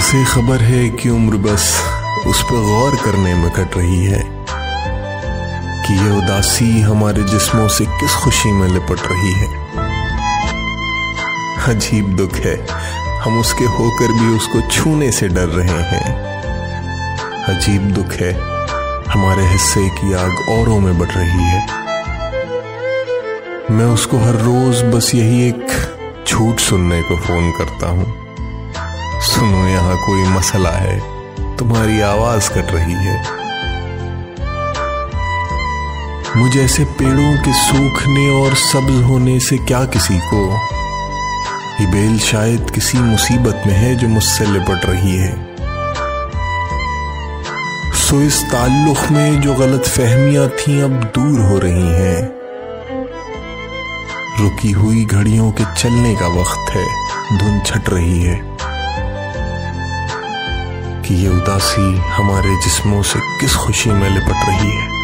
किसे खबर है कि उम्र बस उस पर गौर करने में कट रही है कि ये उदासी हमारे जिस्मों से किस खुशी में लिपट रही है। अजीब दुख है। हम उसके होकर भी उसको छूने से डर रहे हैं। अजीब दुख है। हमारे हिस्से की आग औरों में बढ़ रही है। मैं उसको हर रोज बस यही एक झूठ सुनने को फ़ोन करता हूँ। सुनो, यहाँ कोई मसला है। तुम्हारी आवाज़ कट रही है। मुझे ऐसे पेड़ों के सूखने और सब्ज होने से क्या किसी को? ये बेल शायद किसी मुसीबत में है जो मुझसे लिपट रही है। सो इस ताल्लुक में जो गलत फहमियाँ थी अब दूर हो रही हैं। रुकी हुई घड़ियों के चलने का वक्त है धुन छट रही है। कि ये उदासी हमारे जिस्मों से किस खुशी में लिपट रही है।